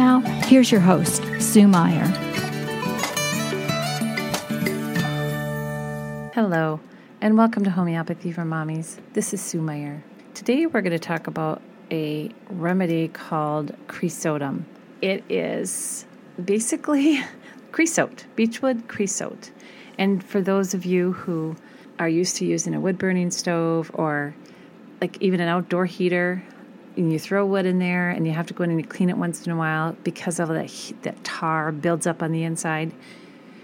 now, here's your host, Sue Meyer. Hello, and welcome to Homeopathy for Mommies. This is Sue Meyer. Today, we're going to talk about a remedy called creosotum. It is basically creosote, beechwood creosote. And for those of you who are used to using a wood burning stove or like even an outdoor heater, and you throw wood in there and you have to go in and clean it once in a while because of that that tar builds up on the inside.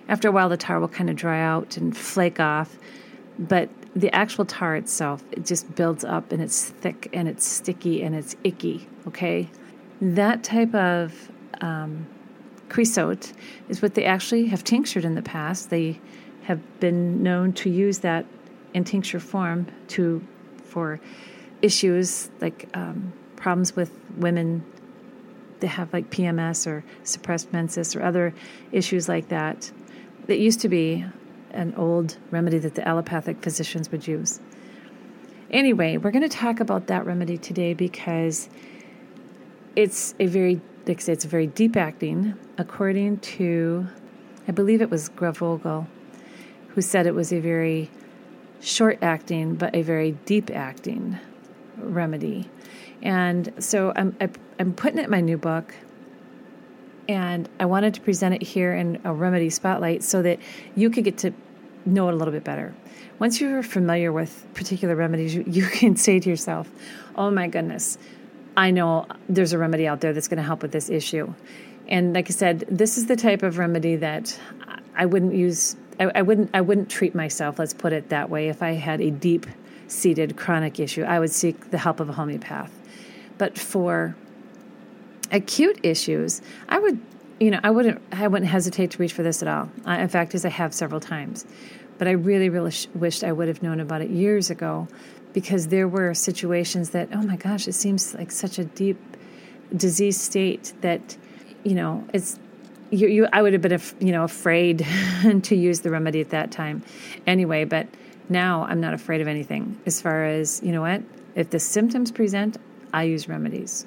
After a while, the tar will kind of dry out and flake off, but the actual tar itself it just builds up and it's thick and it's sticky and it's icky. Okay, that type of um, creosote is what they actually have tinctured in the past. They have been known to use that in tincture form to for issues like um, problems with women that have like PMS or suppressed menses or other issues like that. That used to be an old remedy that the allopathic physicians would use. Anyway, we're going to talk about that remedy today because it's a very, like I say, it's a very deep acting. According to, I believe it was Grauvogl, who said it was a very short acting but a very deep acting remedy. And so I'm, I'm putting it in my new book, and I wanted to present it here in a remedy spotlight so that you could get to know it a little bit better. Once you're familiar with particular remedies, you, you can say to yourself, oh my goodness, I know there's a remedy out there that's going to help with this issue. And like I said, this is the type of remedy that I wouldn't use. I wouldn't. I wouldn't treat myself. Let's put it that way. If I had a deep seated chronic issue, I would seek the help of a homeopath. But for acute issues, I would, you know, I wouldn't, I wouldn't hesitate to reach for this at all. I, in fact, as I have several times. But I really, really sh- wished I would have known about it years ago, because there were situations that, oh my gosh, it seems like such a deep disease state that, you know, it's you, you I would have been, you know, afraid to use the remedy at that time, anyway. But now I'm not afraid of anything as far as, you know what, if the symptoms present, I use remedies.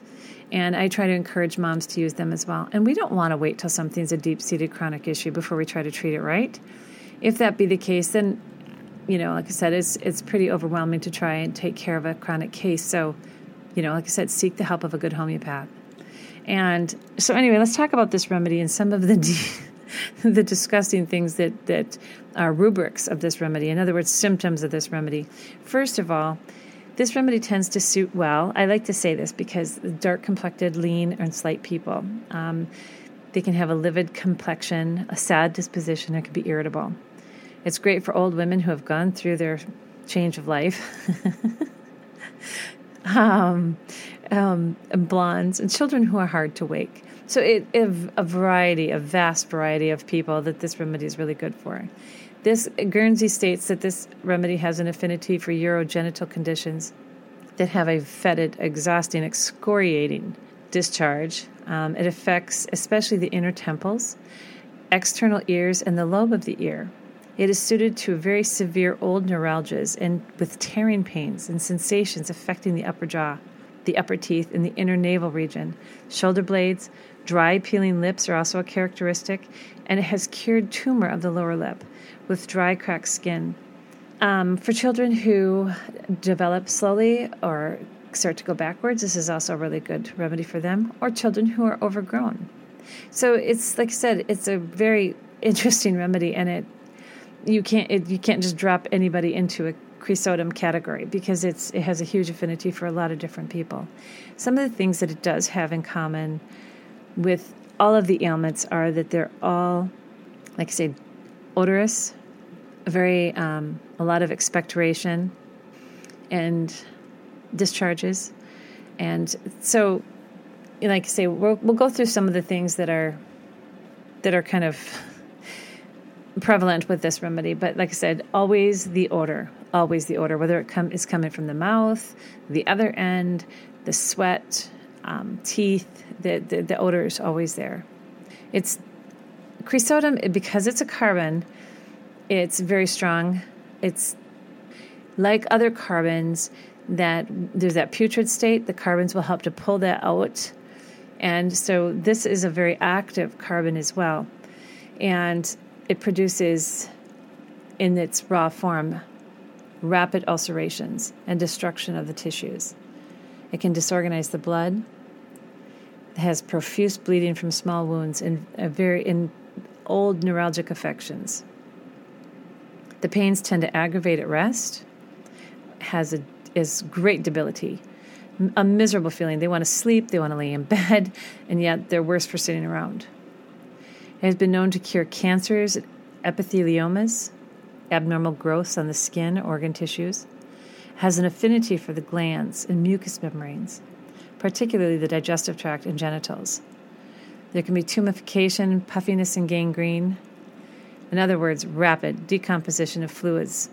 And I try to encourage moms to use them as well. And we don't want to wait till something's a deep seated chronic issue before we try to treat it right. If that be the case, then, you know, like I said, it's, it's pretty overwhelming to try and take care of a chronic case. So, you know, like I said, seek the help of a good homeopath. And so, anyway, let's talk about this remedy and some of the. the disgusting things that, that are rubrics of this remedy. In other words, symptoms of this remedy. First of all, this remedy tends to suit well. I like to say this because dark complected, lean, and slight people. Um, they can have a livid complexion, a sad disposition, it can be irritable. It's great for old women who have gone through their change of life. um, um, blondes and children who are hard to wake. So it, it, a variety, a vast variety of people that this remedy is really good for. This Guernsey states that this remedy has an affinity for urogenital conditions that have a fetid, exhausting, excoriating discharge. Um, it affects especially the inner temples, external ears, and the lobe of the ear. It is suited to very severe old neuralgias and with tearing pains and sensations affecting the upper jaw, the upper teeth, in the inner navel region, shoulder blades, Dry, peeling lips are also a characteristic, and it has cured tumor of the lower lip with dry, cracked skin. Um, for children who develop slowly or start to go backwards, this is also a really good remedy for them, or children who are overgrown. So it's like I said, it's a very interesting remedy, and it you can't it, you can't just drop anybody into a creosotum category because it's it has a huge affinity for a lot of different people. Some of the things that it does have in common with all of the ailments are that they're all, like I say, odorous, very um, a lot of expectoration and discharges, and so, like I say, we'll, we'll go through some of the things that are that are kind of prevalent with this remedy. But like I said, always the odor, always the odor, whether it come, is coming from the mouth, the other end, the sweat, um, teeth, the, the, the odor is always there. It's Creosotum, because it's a carbon, it's very strong. It's like other carbons that there's that putrid state, the carbons will help to pull that out. And so this is a very active carbon as well. And it produces, in its raw form, rapid ulcerations and destruction of the tissues. It can disorganize the blood. Has profuse bleeding from small wounds in uh, very in old neuralgic affections. The pains tend to aggravate at rest. Has a is great debility, a miserable feeling. They want to sleep, they want to lay in bed, and yet they're worse for sitting around. It has been known to cure cancers, epitheliomas, abnormal growths on the skin, organ tissues, has an affinity for the glands and mucous membranes, particularly the digestive tract and genitals. There can be tumefication, puffiness, and gangrene. In other words, rapid decomposition of fluids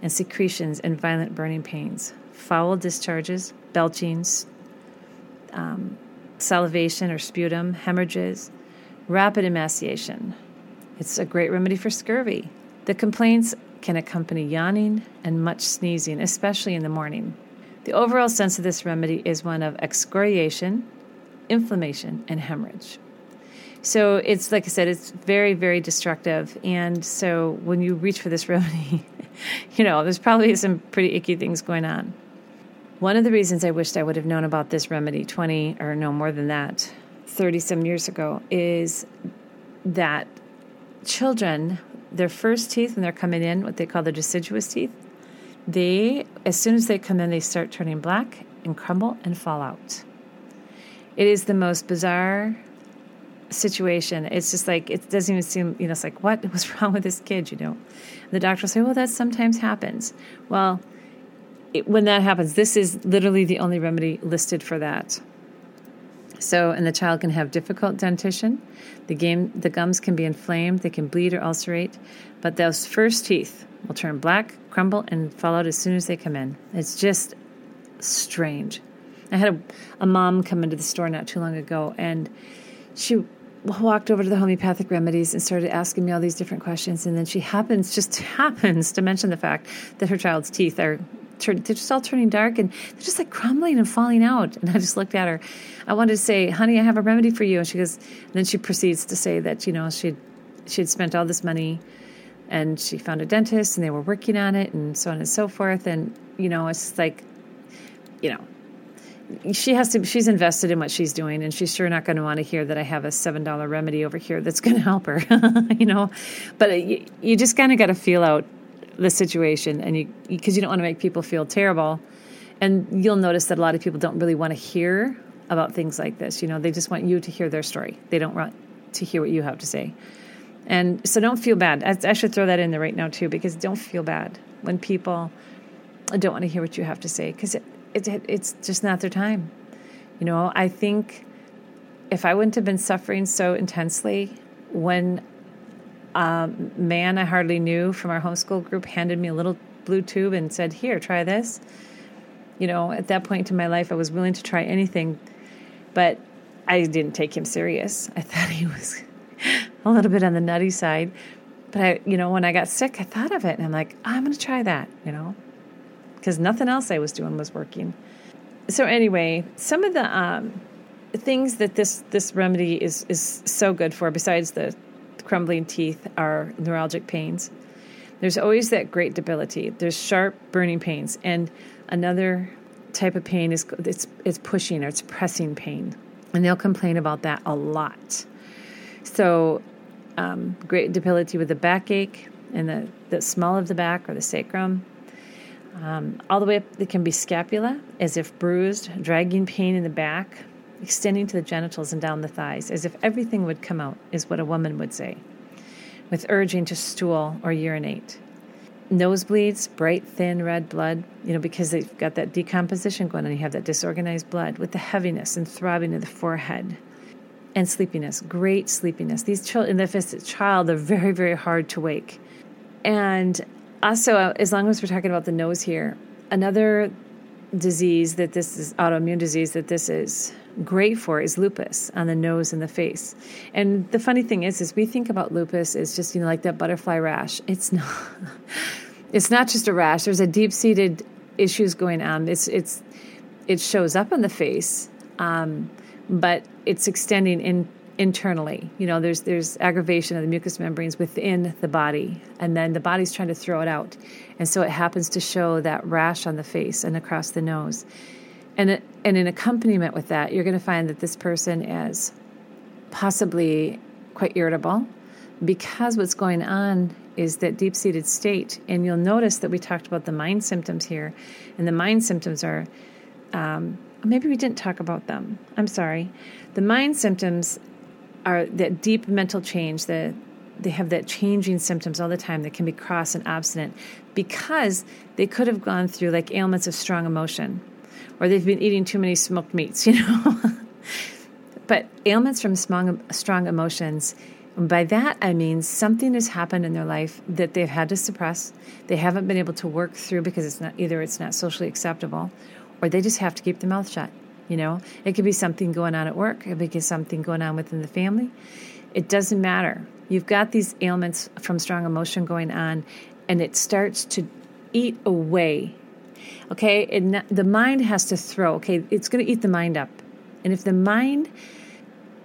and secretions and violent burning pains, foul discharges, belchings, um, salivation or sputum, hemorrhages, rapid emaciation. It's a great remedy for scurvy. The complaints can accompany yawning and much sneezing, especially in the morning. The overall sense of this remedy is one of excoriation, inflammation, and hemorrhage. So it's like I said, it's very, very destructive. And so when you reach for this remedy, you know, there's probably some pretty icky things going on. One of the reasons I wished I would have known about this remedy 20 or no more than that, 30 some years ago, is that children, their first teeth, when they're coming in, what they call the deciduous teeth, they, as soon as they come in, they start turning black and crumble and fall out. It is the most bizarre situation. It's just like it doesn't even seem, you know, it's like what was wrong with this kid, you know? And the doctor will say, well, that sometimes happens. Well, it, when that happens, this is literally the only remedy listed for that. So, and the child can have difficult dentition. The game, the gums can be inflamed. They can bleed or ulcerate, but those first teeth will turn black, crumble, and fall out as soon as they come in. It's just strange. I had a, a mom come into the store not too long ago, and she walked over to the homeopathic remedies and started asking me all these different questions. And then she happens, just happens to mention the fact that her child's teeth are they're just all turning dark and they're just like crumbling and falling out. And I just looked at her. I wanted to say, honey, I have a remedy for you. And she goes, and then she proceeds to say that, you know, she'd, she'd spent all this money and she found a dentist and they were working on it and so on and so forth. And, you know, it's like, you know, she has to she's invested in what she's doing and she's sure not going to want to hear that i have a seven dollar remedy over here that's going to help her you know but uh, you, you just kind of got to feel out the situation and you because you don't want to make people feel terrible. And you'll notice that a lot of people don't really want to hear about things like this you know? They just want you to hear their story. They don't want to hear what you have to say. And so don't feel bad. I, I should throw that in there right now too because don't feel bad when people don't want to hear what you have to say because it, it, it, it's just not their time. You know, I think if I wouldn't have been suffering so intensely when um, man I hardly knew from our homeschool group handed me a little blue tube and said, Here, try this. You know, at that point in my life, I was willing to try anything, but I didn't take him serious. I thought he was a little bit on the nutty side. But I, you know, when I got sick, I thought of it and I'm like, I'm going to try that, you know because nothing else I was doing was working. So anyway, some of the um, things that this this remedy is is so good for, besides the crumbling teeth, are neuralgic pains. There's always that great debility. There's sharp burning pains, and another type of pain is it's it's pushing or it's pressing pain, and they'll complain about that a lot. So, um, great debility with the backache and the the small of the back or the sacrum um, all the way up, it can be scapula, as if bruised, dragging pain in the back, extending to the genitals and down the thighs, as if everything would come out, is what a woman would say, with urging to stool or urinate. Nosebleeds, bright, thin red blood, you know, because they've got that decomposition going on, you have that disorganized blood with the heaviness and throbbing of the forehead. and sleepiness, great sleepiness. These children, if it's a child, they're very, very hard to wake. And also, as long as we're talking about the nose here, another disease that this is autoimmune disease that this is great for is lupus on the nose and the face. And the funny thing is, is we think about lupus as just you know like that butterfly rash. It's not. It's not just a rash. There's a deep seated issues going on. It's it's it shows up on the face, um, but it's extending in internally. You know, there's there's aggravation of the mucous membranes within the body, and then the body's trying to throw it out, and so it happens to show that rash on the face and across the nose. And and in accompaniment with that, you're going to find that this person is possibly quite irritable because what's going on is that deep seated state. And you'll notice that we talked about the mind symptoms here. And the mind symptoms are um, maybe we didn't talk about them. I'm sorry. The mind symptoms are that deep mental change, the they have that changing symptoms all the time that can be cross and obstinate because they could have gone through like ailments of strong emotion or they've been eating too many smoked meats, you know. but ailments from strong, strong emotions by that, I mean something has happened in their life that they've had to suppress. They haven't been able to work through because it's not either it's not socially acceptable, or they just have to keep their mouth shut. You know, it could be something going on at work. It could be something going on within the family. It doesn't matter. You've got these ailments from strong emotion going on, and it starts to eat away. Okay, and the mind has to throw. Okay, it's going to eat the mind up, and if the mind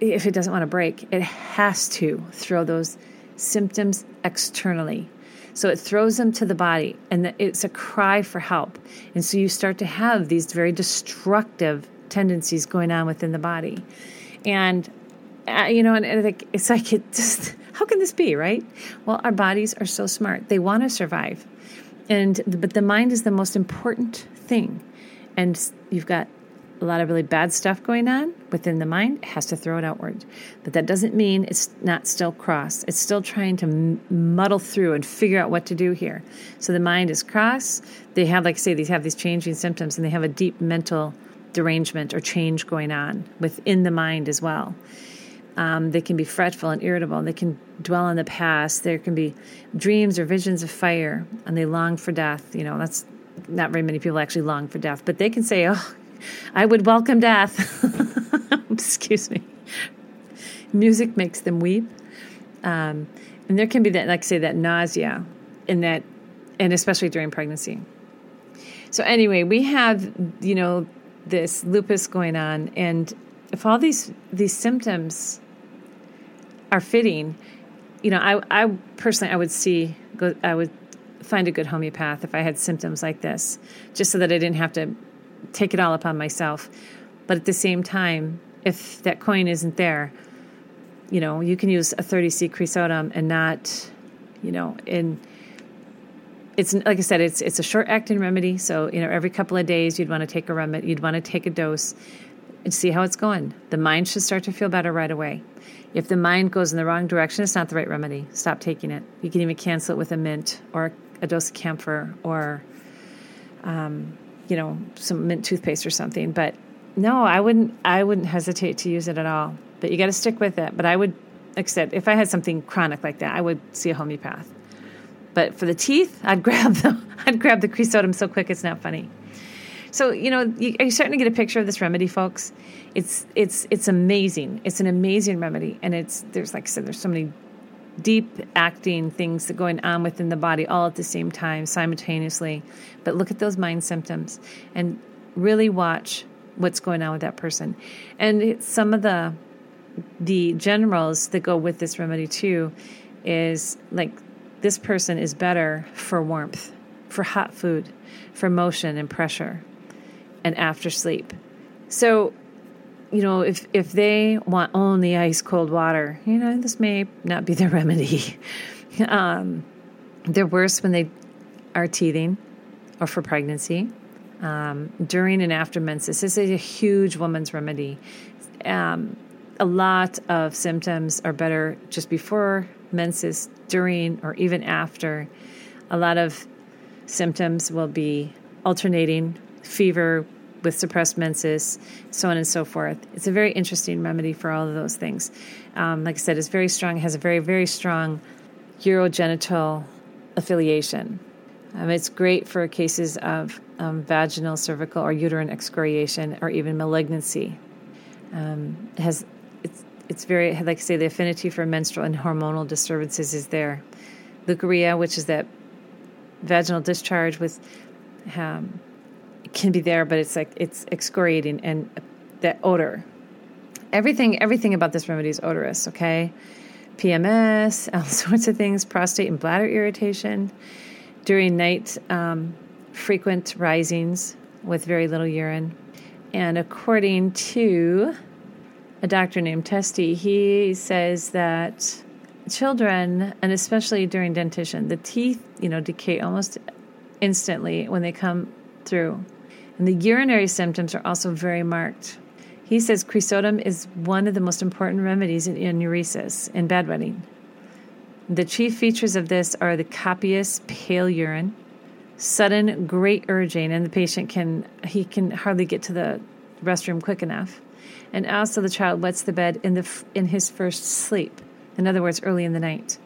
if it doesn't want to break, it has to throw those symptoms externally. So it throws them to the body, and it's a cry for help. And so you start to have these very destructive tendencies going on within the body. And, uh, you know, and, and it's like, it just, how can this be, right? Well, our bodies are so smart. They want to survive. And, but the mind is the most important thing. And you've got a lot of really bad stuff going on within the mind, it has to throw it outward. But that doesn't mean it's not still cross. It's still trying to muddle through and figure out what to do here. So the mind is cross. They have, like I say, these have these changing symptoms, and they have a deep mental derangement or change going on within the mind as well. Um, they can be fretful and irritable. They can dwell on the past. There can be dreams or visions of fire, and they long for death. You know, that's not very many people actually long for death, but they can say, "Oh, I would welcome death. Excuse me. Music makes them weep. Um, and there can be that, like I say, that nausea in that, and especially during pregnancy. So anyway, we have, you know, this lupus going on, and if all these these symptoms are fitting, you know, I I personally I would see go I would find a good homeopath if I had symptoms like this, just so that I didn't have to take it all upon myself. But at the same time, if that coin isn't there, you know, you can use a 30C creosotum and not, you know, in it's like I said, it's it's a short acting remedy. So you know, every couple of days you'd want to take a remedy, you'd want to take a dose, and see how it's going. The mind should start to feel better right away. If the mind goes in the wrong direction, it's not the right remedy. Stop taking it. You can even cancel it with a mint or a dose of camphor or um, you know, some mint toothpaste or something. But no, I wouldn't. I wouldn't hesitate to use it at all. But you got to stick with it. But I would, said, if I had something chronic like that, I would see a homeopath. But for the teeth, I'd grab the I'd grab the creosotum so quick it's not funny. So you know, you, are you starting to get a picture of this remedy, folks? It's it's it's amazing. It's an amazing remedy, and it's there's like I said, there's so many deep acting things that going on within the body all at the same time, simultaneously. But look at those mind symptoms and really watch what's going on with that person. And some of the the generals that go with this remedy too is like this person is better for warmth, for hot food, for motion and pressure, and after sleep. So you know, if if they want only ice cold water, you know, this may not be the remedy. um, they're worse when they are teething or for pregnancy. Um, during and after menses, this is a huge woman's remedy. Um, a lot of symptoms are better just before menses, during, or even after. A lot of symptoms will be alternating fever, with suppressed menses, so on and so forth. It's a very interesting remedy for all of those things. Um, like I said, it's very strong, has a very, very strong urogenital affiliation. Um, it's great for cases of um, vaginal, cervical, or uterine excoriation, or even malignancy. Um, it has it's it's very like I say the affinity for menstrual and hormonal disturbances is there. Leukorrhea, which is that vaginal discharge with um, can be there, but it's like it's excoriating and that odor. Everything, everything about this remedy is odorous. Okay, PMS, all sorts of things, prostate and bladder irritation during night, um, frequent risings with very little urine, and according to a doctor named Teste, he says that children, and especially during dentition, the teeth, you know, decay almost instantly when they come through. And the urinary symptoms are also very marked. He says creosotum is one of the most important remedies in enuresis and bedwetting. The chief features of this are the copious pale urine, sudden great urging, and the patient can he can hardly get to the restroom quick enough, and also the child wets the bed in the in his first sleep. In other words, early in the night.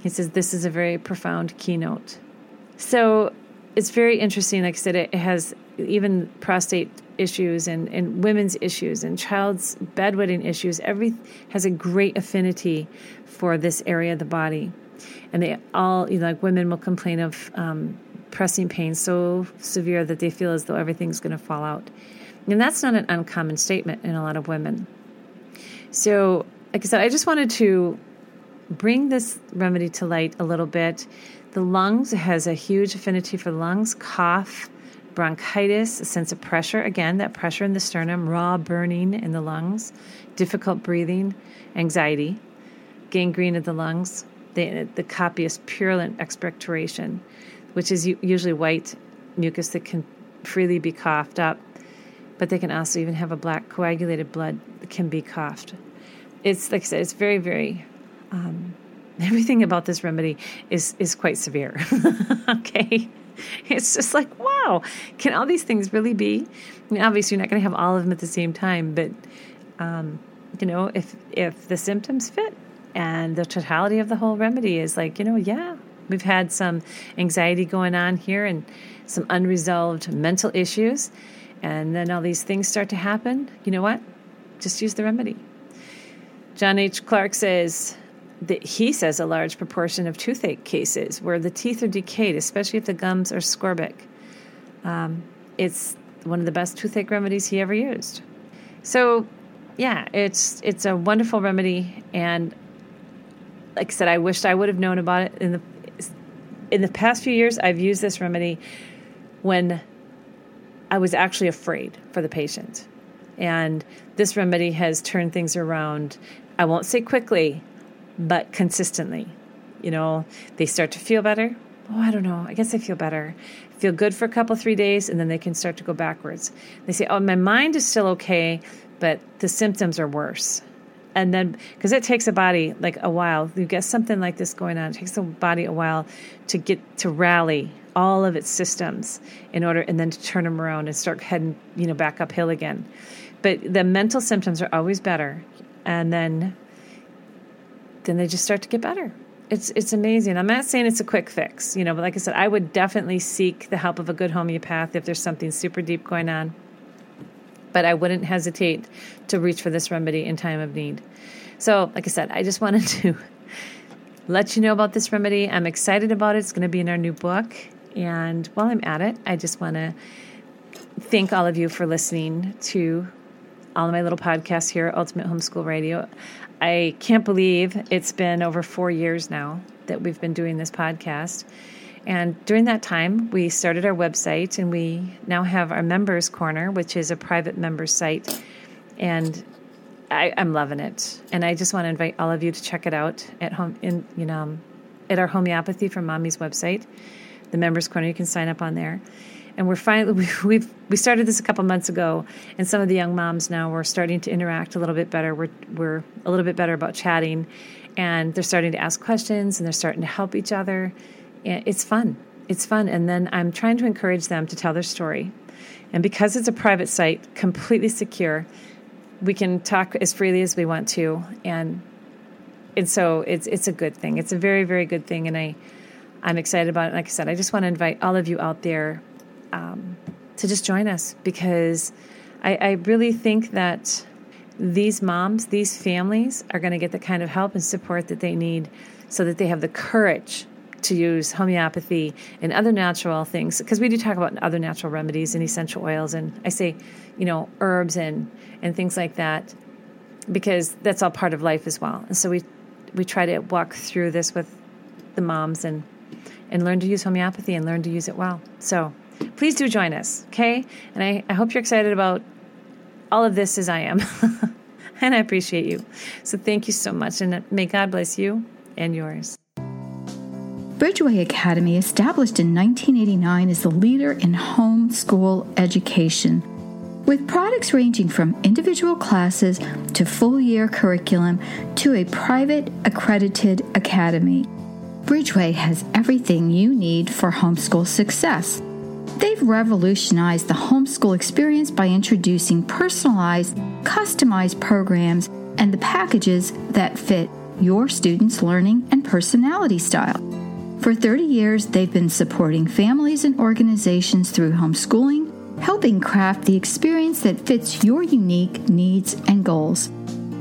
He says this is a very profound keynote. So it's very interesting. Like I said, it has even prostate issues and, and women's issues and child's bedwetting issues. Every has a great affinity for this area of the body, and they all you know, like women will complain of um, pressing pain so severe that they feel as though everything's going to fall out, and that's not an uncommon statement in a lot of women. So, like I said, I just wanted to bring this remedy to light a little bit the lungs has a huge affinity for lungs, cough, bronchitis, a sense of pressure. Again, that pressure in the sternum, raw burning in the lungs, difficult breathing, anxiety, gangrene of the lungs, the, the copious purulent expectoration, which is usually white mucus that can freely be coughed up, but they can also even have a black coagulated blood that can be coughed. It's like I said, it's very, very um, everything about this remedy is is quite severe. okay. It's just like, wow, can all these things really be? I mean, obviously, you're not going to have all of them at the same time, but um, you know, if if the symptoms fit and the totality of the whole remedy is like, you know, yeah, we've had some anxiety going on here and some unresolved mental issues, and then all these things start to happen. You know what? Just use the remedy. John H. Clarke says, that he says a large proportion of toothache cases where the teeth are decayed, especially if the gums are scorbic. Um, it's one of the best toothache remedies he ever used. So, yeah, it's it's a wonderful remedy, and like I said, I wished I would have known about it in the in the past few years. I've used this remedy when I was actually afraid for the patient, and this remedy has turned things around. I won't say quickly, but consistently. You know, they start to feel better. Oh, I don't know. I guess I feel better. Feel good for a couple, three days, and then they can start to go backwards. They say, Oh, my mind is still okay, but the symptoms are worse. And then, because it takes a body like a while, you get something like this going on, it takes the body a while to get to rally all of its systems in order, and then to turn them around and start heading, you know, back uphill again. But the mental symptoms are always better. And then then they just start to get better. It's it's amazing. I'm not saying it's a quick fix, you know, but like I said, I would definitely seek the help of a good homeopath if there's something super deep going on. But I wouldn't hesitate to reach for this remedy in time of need. So, like I said, I just wanted to let you know about this remedy. I'm excited about it. It's going to be in our new book. And while I'm at it, I just want to thank all of you for listening to all of my little podcasts here at Ultimate Homeschool Radio. I can't believe it's been over four years now that we've been doing this podcast. And during that time, we started our website and we now have our members corner, which is a private members site. And I, am loving it. And I just want to invite all of you to check it out at home in, you know, at our homeopathy for mommy's website, the members corner. You can sign up on there and we're finally we've we started this a couple months ago and some of the young moms now we're starting to interact a little bit better we're we're a little bit better about chatting and they're starting to ask questions and they're starting to help each other it's fun it's fun and then i'm trying to encourage them to tell their story And because it's a private site, completely secure, we can talk as freely as we want to. And and so it's it's a good thing. It's a very very good thing, and I I'm excited about it. Like I said, I just want to invite all of you out there um, to just join us because I, I really think that these moms, these families are going to get the kind of help and support that they need so that they have the courage to use homeopathy and other natural things because we do talk about other natural remedies and essential oils and I say, you know, herbs and and things like that because that's all part of life as well. And so we we try to walk through this with the moms and and learn to use homeopathy and learn to use it well. So please do join us, okay? And I, I hope you're excited about all of this as I am. and I appreciate you. So thank you so much. And may God bless you and yours. Bridgeway Academy, established in 1989, is the leader in homeschool education. With products ranging from individual classes to full year curriculum to a private accredited academy, Bridgeway has everything you need for homeschool success. They've revolutionized the homeschool experience by introducing personalized, customized programs and the packages that fit your students' learning and personality style. For 30 years, they've been supporting families and organizations through homeschooling, helping craft the experience that fits your unique needs and goals.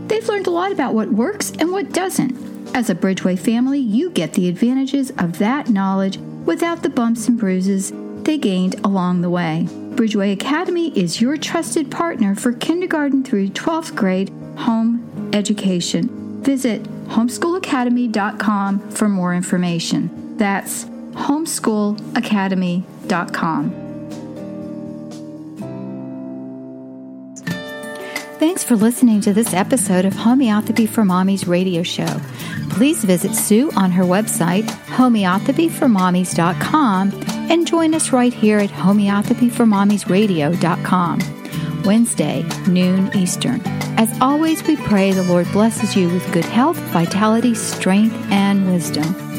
They've learned a lot about what works and what doesn't as a Bridgeway family, you get the advantages of that knowledge without the bumps and bruises they gained along the way. Bridgeway Academy is your trusted partner for kindergarten through 12th grade home education. Visit homeschoolacademy.com for more information. That's homeschoolacademy.com. Thanks for listening to this episode of Homeopathy for Mommies radio show. Please visit Sue on her website, homeopathyformommies.com, and join us right here at homeopathyformommiesradio.com, Wednesday, noon Eastern. As always, we pray the Lord blesses you with good health, vitality, strength, and wisdom.